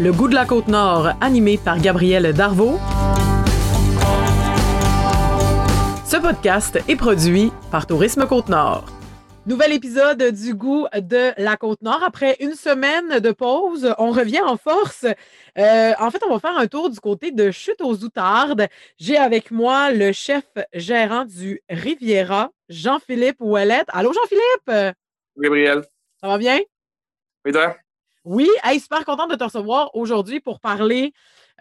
Le goût de la côte nord, animé par Gabriel Darvaux. Ce podcast est produit par Tourisme Côte-Nord. Nouvel épisode du goût de la Côte-Nord. Après une semaine de pause, on revient en force. Euh, en fait, on va faire un tour du côté de Chute aux Outardes. J'ai avec moi le chef gérant du Riviera, Jean-Philippe Ouellette. Allô, Jean-Philippe? Gabriel. Ça va bien? Oui, toi? Oui, super content de te recevoir aujourd'hui pour parler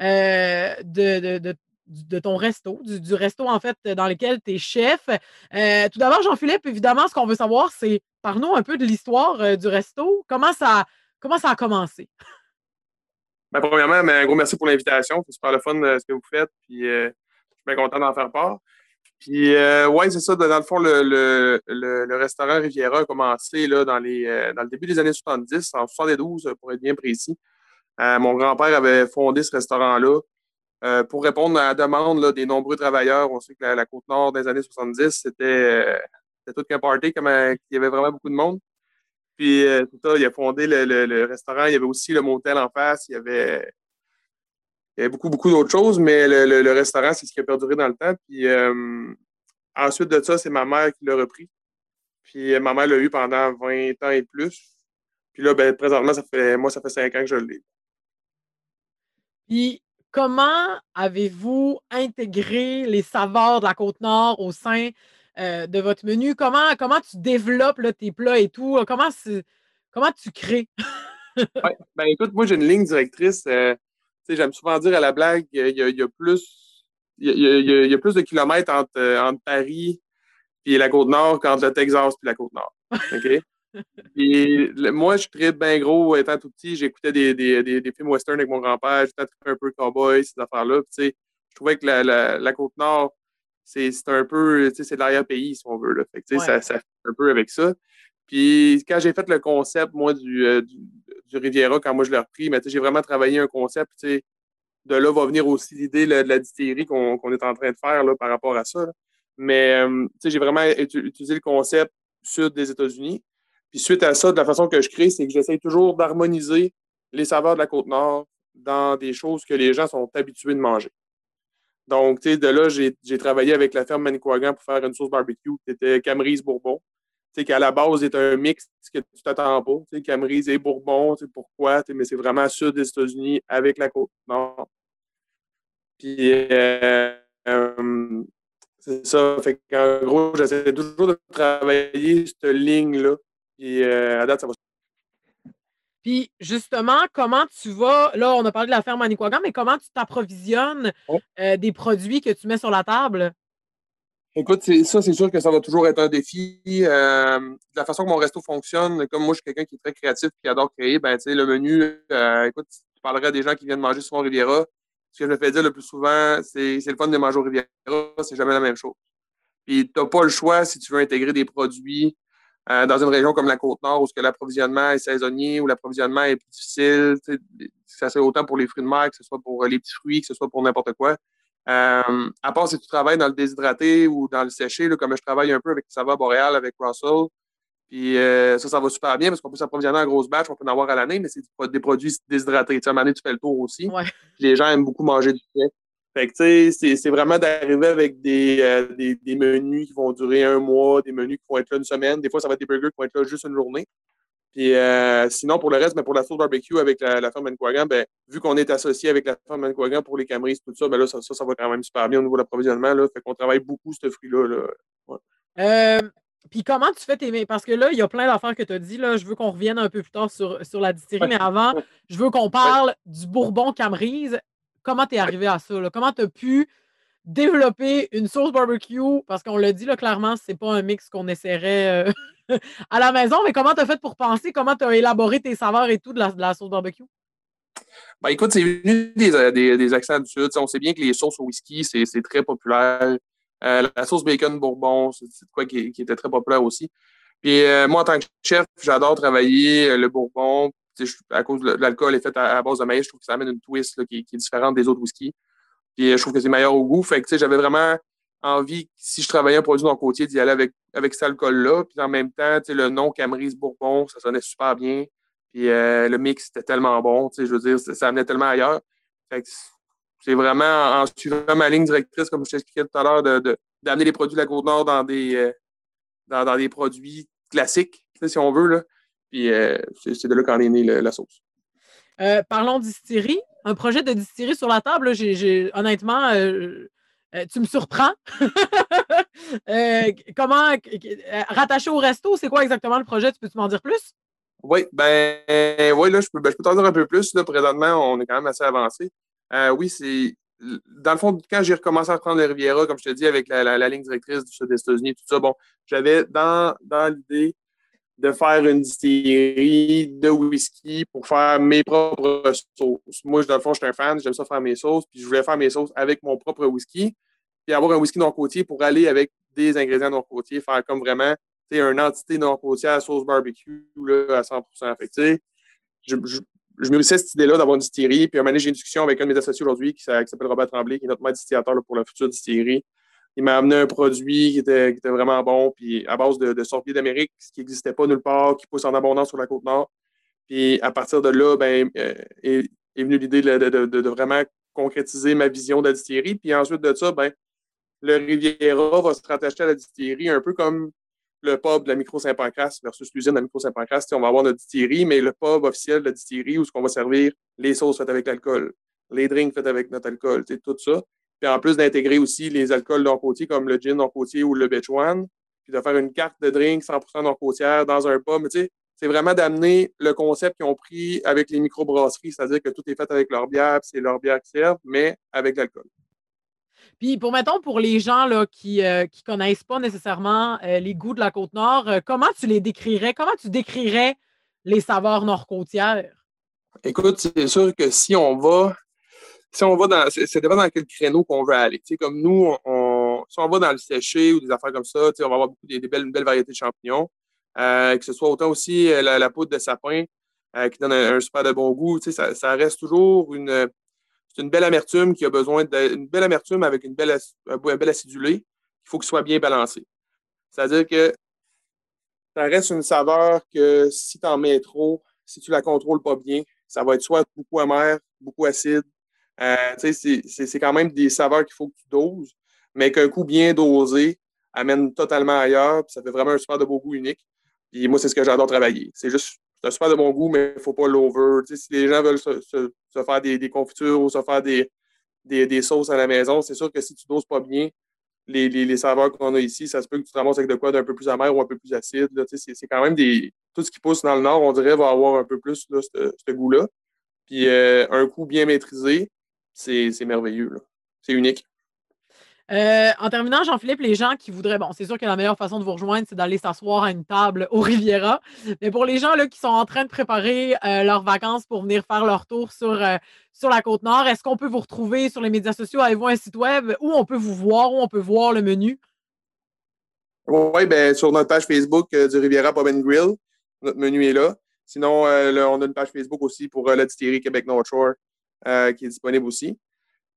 euh, de, ton resto, du, resto en fait dans lequel tu es chef. Euh, tout d'abord, Jean-Philippe, évidemment, ce qu'on veut savoir, c'est parle-nous un peu de l'histoire euh, du resto. Comment ça, comment ça a commencé? Ben, premièrement, ben, un gros merci pour l'invitation. C'est super le fun ce que vous faites. Puis, je suis bien content d'en faire part. Puis, euh, ouais, c'est ça. Dans le fond, le, le, restaurant Riviera a commencé là, dans, les, euh, dans le début des années 70, en 72 pour être bien précis. Euh, mon grand-père avait fondé ce restaurant-là pour répondre à la demande là, des nombreux travailleurs. On sait que la, Côte-Nord des années 70, c'était tout qu'un party, comme il y avait vraiment beaucoup de monde. Puis, tout ça, il a fondé le, le, restaurant. Il y avait aussi le motel en face. Il y avait il y avait beaucoup, beaucoup d'autres choses, mais le, restaurant, c'est ce qui a perduré dans le temps. Puis euh, ensuite de ça, c'est ma mère qui l'a repris. Puis euh, ma mère l'a eu pendant 20 ans et plus. Puis là, ben, présentement, ça fait, moi, ça fait 5 ans que je l'ai. Puis comment avez-vous intégré les saveurs de la Côte-Nord au sein euh, de votre menu? Comment, comment tu développes tes plats et tout? Comment, comment tu crées? ouais, ben écoute, moi, j'ai une ligne directrice j'aime souvent dire à la blague, il y a, plus, il y a, plus de kilomètres entre, entre Paris et la Côte-Nord qu'entre le Texas et la Côte-Nord. OK? moi, je suis bien gros étant tout petit. J'écoutais des, des, des, films western avec mon grand-père. J'étais un peu cowboy, ces affaires-là. je trouvais que la, la, la Côte-Nord, c'est un peu, c'est l'arrière-pays, si on veut. Là. Fait que, ça, ça fait un peu avec ça. Puis quand j'ai fait le concept, moi, du, euh, du Riviera quand moi je l'ai repris. Mais j'ai vraiment travaillé un concept. De là va venir aussi l'idée de la distillerie qu'on est en train de faire là, par rapport à ça. Mais euh, j'ai vraiment utilisé le concept sud des États-Unis. Puis suite à ça, de la façon que je crée, c'est que j'essaye toujours d'harmoniser les saveurs de la Côte-Nord dans des choses que les gens sont habitués de manger. Donc, de là, j'ai travaillé avec la ferme Manicouagan pour faire une sauce barbecue qui était Camerise Bourbon qu'à la base, c'est un mix que tu t'attends pas. Tu sais, Camerise et Bourbon, tu sais, pourquoi, mais c'est vraiment sud des États-Unis avec la côte nord. Puis, euh, euh, c'est ça. Fait qu'en gros, j'essaie toujours de travailler cette ligne-là. Puis, euh, à date, ça va. Puis, justement, comment tu vas, là, on a parlé de la ferme Manicouagan, mais comment tu t'approvisionnes des produits que tu mets sur la table? Écoute, ça, c'est sûr que ça va toujours être un défi. Euh, la façon que mon resto fonctionne, comme moi, je suis quelqu'un qui est très créatif qui adore créer, ben, le menu, euh, écoute, tu parlerais des gens qui viennent manger sur mon Riviera. Ce que je me fais dire le plus souvent, c'est le fun de manger au Riviera, c'est jamais la même chose. Puis, tu n'as pas le choix si tu veux intégrer des produits euh, dans une région comme la Côte-Nord où l'approvisionnement est saisonnier, où l'approvisionnement est plus difficile. Ça c'est autant pour les fruits de mer, que ce soit pour les petits fruits, que ce soit pour n'importe quoi. Euh, à part si tu travailles dans le déshydraté ou dans le séché, comme je travaille un peu avec va Boréal, avec Russell. Puis euh, ça, ça va super bien parce qu'on peut s'approvisionner en grosse batch, on peut en avoir à l'année, mais c'est des produits déshydratés. Tu à un moment donné, tu fais le tour aussi. Les gens aiment beaucoup manger du lait. Fait que, tu sais, c'est vraiment d'arriver avec des, euh, des, des, menus qui vont durer un mois, des menus qui vont être là une semaine. Des fois, ça va être des burgers qui vont être là juste une journée. Puis euh, sinon, pour le reste, mais pour la sauce barbecue avec la, la ferme Manicouagan, ben, vu qu'on est associé avec la ferme Manicouagan pour les Camrys, tout ça, ben là, ça, ça, va quand même super bien au niveau de l'approvisionnement. Là, fait qu'on travaille beaucoup ce fruit-là. Là. Euh, puis comment tu fais tes. Parce que là, il y a plein d'affaires que tu as dit. Là. Je veux qu'on revienne un peu plus tard sur, sur la distillerie, mais avant, je veux qu'on parle du Bourbon Camerise. Comment tu es arrivé à ça? Là? Comment tu as pu développer une sauce barbecue? Parce qu'on l'a dit là, clairement, c'est pas un mix qu'on essaierait. Euh, à la maison, mais comment tu as fait pour penser? Comment tu as élaboré tes saveurs et tout de la, sauce barbecue? Ben, écoute, c'est venu des, euh, accents du Sud. on sait bien que les sauces au whisky, c'est très populaire. Euh, la sauce bacon bourbon, c'est quoi qui, était très populaire aussi. Puis euh, moi, en tant que chef, j'adore travailler le bourbon. À cause de l'alcool est fait à, base de maïs, je trouve que ça amène une twist qui, qui, est différente des autres whiskies. Puis je trouve que c'est meilleur au goût. Fait que j'avais vraiment envie, si je travaillais un produit dans le côtier, d'y aller avec, avec cet alcool-là. Puis en même temps, le nom Camerise Bourbon, ça sonnait super bien. Puis le mix était tellement bon, je veux dire, ça, amenait tellement ailleurs. c'est vraiment en suivant ma ligne directrice, comme je t'expliquais tout à l'heure, d'amener les produits de la Côte-Nord dans des, dans, des produits classiques, si on veut. Là. Puis c'est de là qu'en est née la sauce. parlons distillerie. Un projet de distillerie sur la table, honnêtement, euh, tu me surprends. Euh, comment euh, rattaché au resto, c'est quoi exactement le projet? Tu peux-tu m'en dire plus? Oui, ben oui, là, je peux, ben, t'en dire un peu plus. Présentement, on est quand même assez avancé. oui, c'est. Dans le fond, quand j'ai recommencé à prendre le Riviera, comme je te dis, avec la, ligne directrice du sud des États-Unis, tout ça, bon, j'avais dans, dans l'idée de faire une distillerie de whisky pour faire mes propres sauces. Moi, dans le fond, je suis un fan, j'aime ça faire mes sauces, puis je voulais faire mes sauces avec mon propre whisky, puis avoir un whisky nord-côtier pour aller avec des ingrédients nord-côtiers, faire comme vraiment une entité nord-côtière sauce barbecue là, à 100 fait je, je, je me cette idée-là d'avoir une distillerie, puis un moment j'ai une discussion avec un de mes associés aujourd'hui qui, s'appelle Robert Tremblay, qui est notre maître distillateur pour la future distillerie il m'a amené un produit qui était, vraiment bon, puis à base de, de d'Amérique, ce qui n'existait pas nulle part, qui pousse en abondance sur la côte nord. Puis à partir de là, ben, euh, est, venue l'idée de, vraiment concrétiser ma vision de la distillerie. Puis ensuite de ça, ben, le Riviera va se rattacher à la distillerie, un peu comme le pub de la micro Saint-Pancras versus l'usine de la micro Saint-Pancras. On va avoir notre distillerie, mais le pub officiel de la distillerie où ce qu'on va servir les sauces faites avec l'alcool, les drinks faits avec notre alcool, tout ça. Puis en plus d'intégrer aussi les alcools nord-côtiers comme le gin nord-côtier ou le One, puis de faire une carte de drink 100% nord-côtière dans un pub. Mais tu sais, c'est vraiment d'amener le concept qu'ils ont pris avec les microbrasseries, c'est-à-dire que tout est fait avec leur bière, puis c'est leur bière qui servent, mais avec l'alcool. Puis pour mettons pour les gens là, qui ne euh, connaissent pas nécessairement euh, les goûts de la côte nord, euh, comment tu les décrirais? Comment tu décrirais les saveurs nord-côtières? Écoute, c'est sûr que si on va si on va dans, c'est dépend dans quel créneau qu'on veut aller. comme nous, on, si on va dans le séché ou des affaires comme ça, on va avoir beaucoup des, belles, une belle variété de champignons. Euh, que ce soit autant aussi euh, la, poudre de sapin euh, qui donne un, super de bon goût. Ça, ça reste toujours une, une belle amertume qui a besoin d'une belle amertume avec une belle, un, bel acidulé. Il faut qu'il soit bien balancé. C'est-à-dire que ça reste une saveur que si tu en mets trop, si tu la contrôles pas bien, ça va être soit beaucoup amer, beaucoup acide, euh, c'est quand même des saveurs qu'il faut que tu doses, mais qu'un coup bien dosé amène totalement ailleurs, puis ça fait vraiment un super de beau goût unique. Puis moi, c'est ce que j'adore travailler. C'est juste un super de bon goût, mais il ne faut pas l'over. Si les gens veulent se, faire des, confitures ou se faire des, des, sauces à la maison, c'est sûr que si tu doses pas bien les, les, saveurs qu'on a ici, ça se peut que tu te ramasses avec de quoi d'un peu plus amer ou un peu plus acide. C'est quand même des. Tout ce qui pousse dans le nord, on dirait, va avoir un peu plus ce, goût-là. Puis euh, un goût bien maîtrisé, c'est merveilleux. C'est unique. Euh, en terminant, Jean-Philippe, les gens qui voudraient, bon, c'est sûr que la meilleure façon de vous rejoindre, c'est d'aller s'asseoir à une table au Riviera. Mais pour les gens là, qui sont en train de préparer euh, leurs vacances pour venir faire leur tour sur, euh, sur la côte nord, est-ce qu'on peut vous retrouver sur les médias sociaux? Avez-vous un site web où on peut vous voir, où on peut voir le menu? Oui, ben, sur notre page Facebook du Riviera Pub Grill, notre menu est là. Sinon, on a une page Facebook aussi pour la distillerie Québec North Shore. Euh, qui est disponible aussi.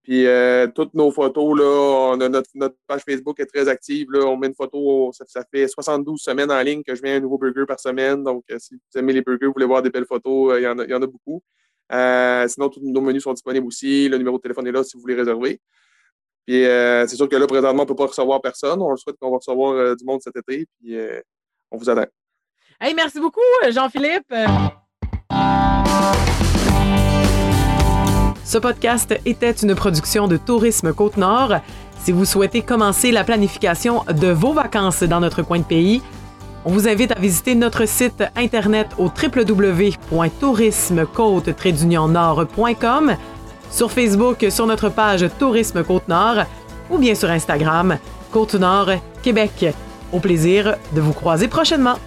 Puis euh, toutes nos photos, là, on a notre, page Facebook est très active. Là, on met une photo, ça, fait 72 semaines en ligne que je mets un nouveau burger par semaine. Donc, euh, si vous aimez les burgers, vous voulez voir des belles photos, il y, en a, y en a beaucoup. sinon, tous nos menus sont disponibles aussi. Le numéro de téléphone est là si vous voulez réserver. Puis c'est sûr que là, présentement, on ne peut pas recevoir personne. On souhaite qu'on va recevoir du monde cet été. Puis on vous attend. Hey, merci beaucoup, Jean-Philippe. Ce podcast était une production de Tourisme Côte-Nord. Si vous souhaitez commencer la planification de vos vacances dans notre coin de pays, on vous invite à visiter notre site internet au www.tourismecôte-nord.com, sur Facebook sur notre page Tourisme Côte-Nord ou bien sur Instagram Côte-Nord Québec. Au plaisir de vous croiser prochainement.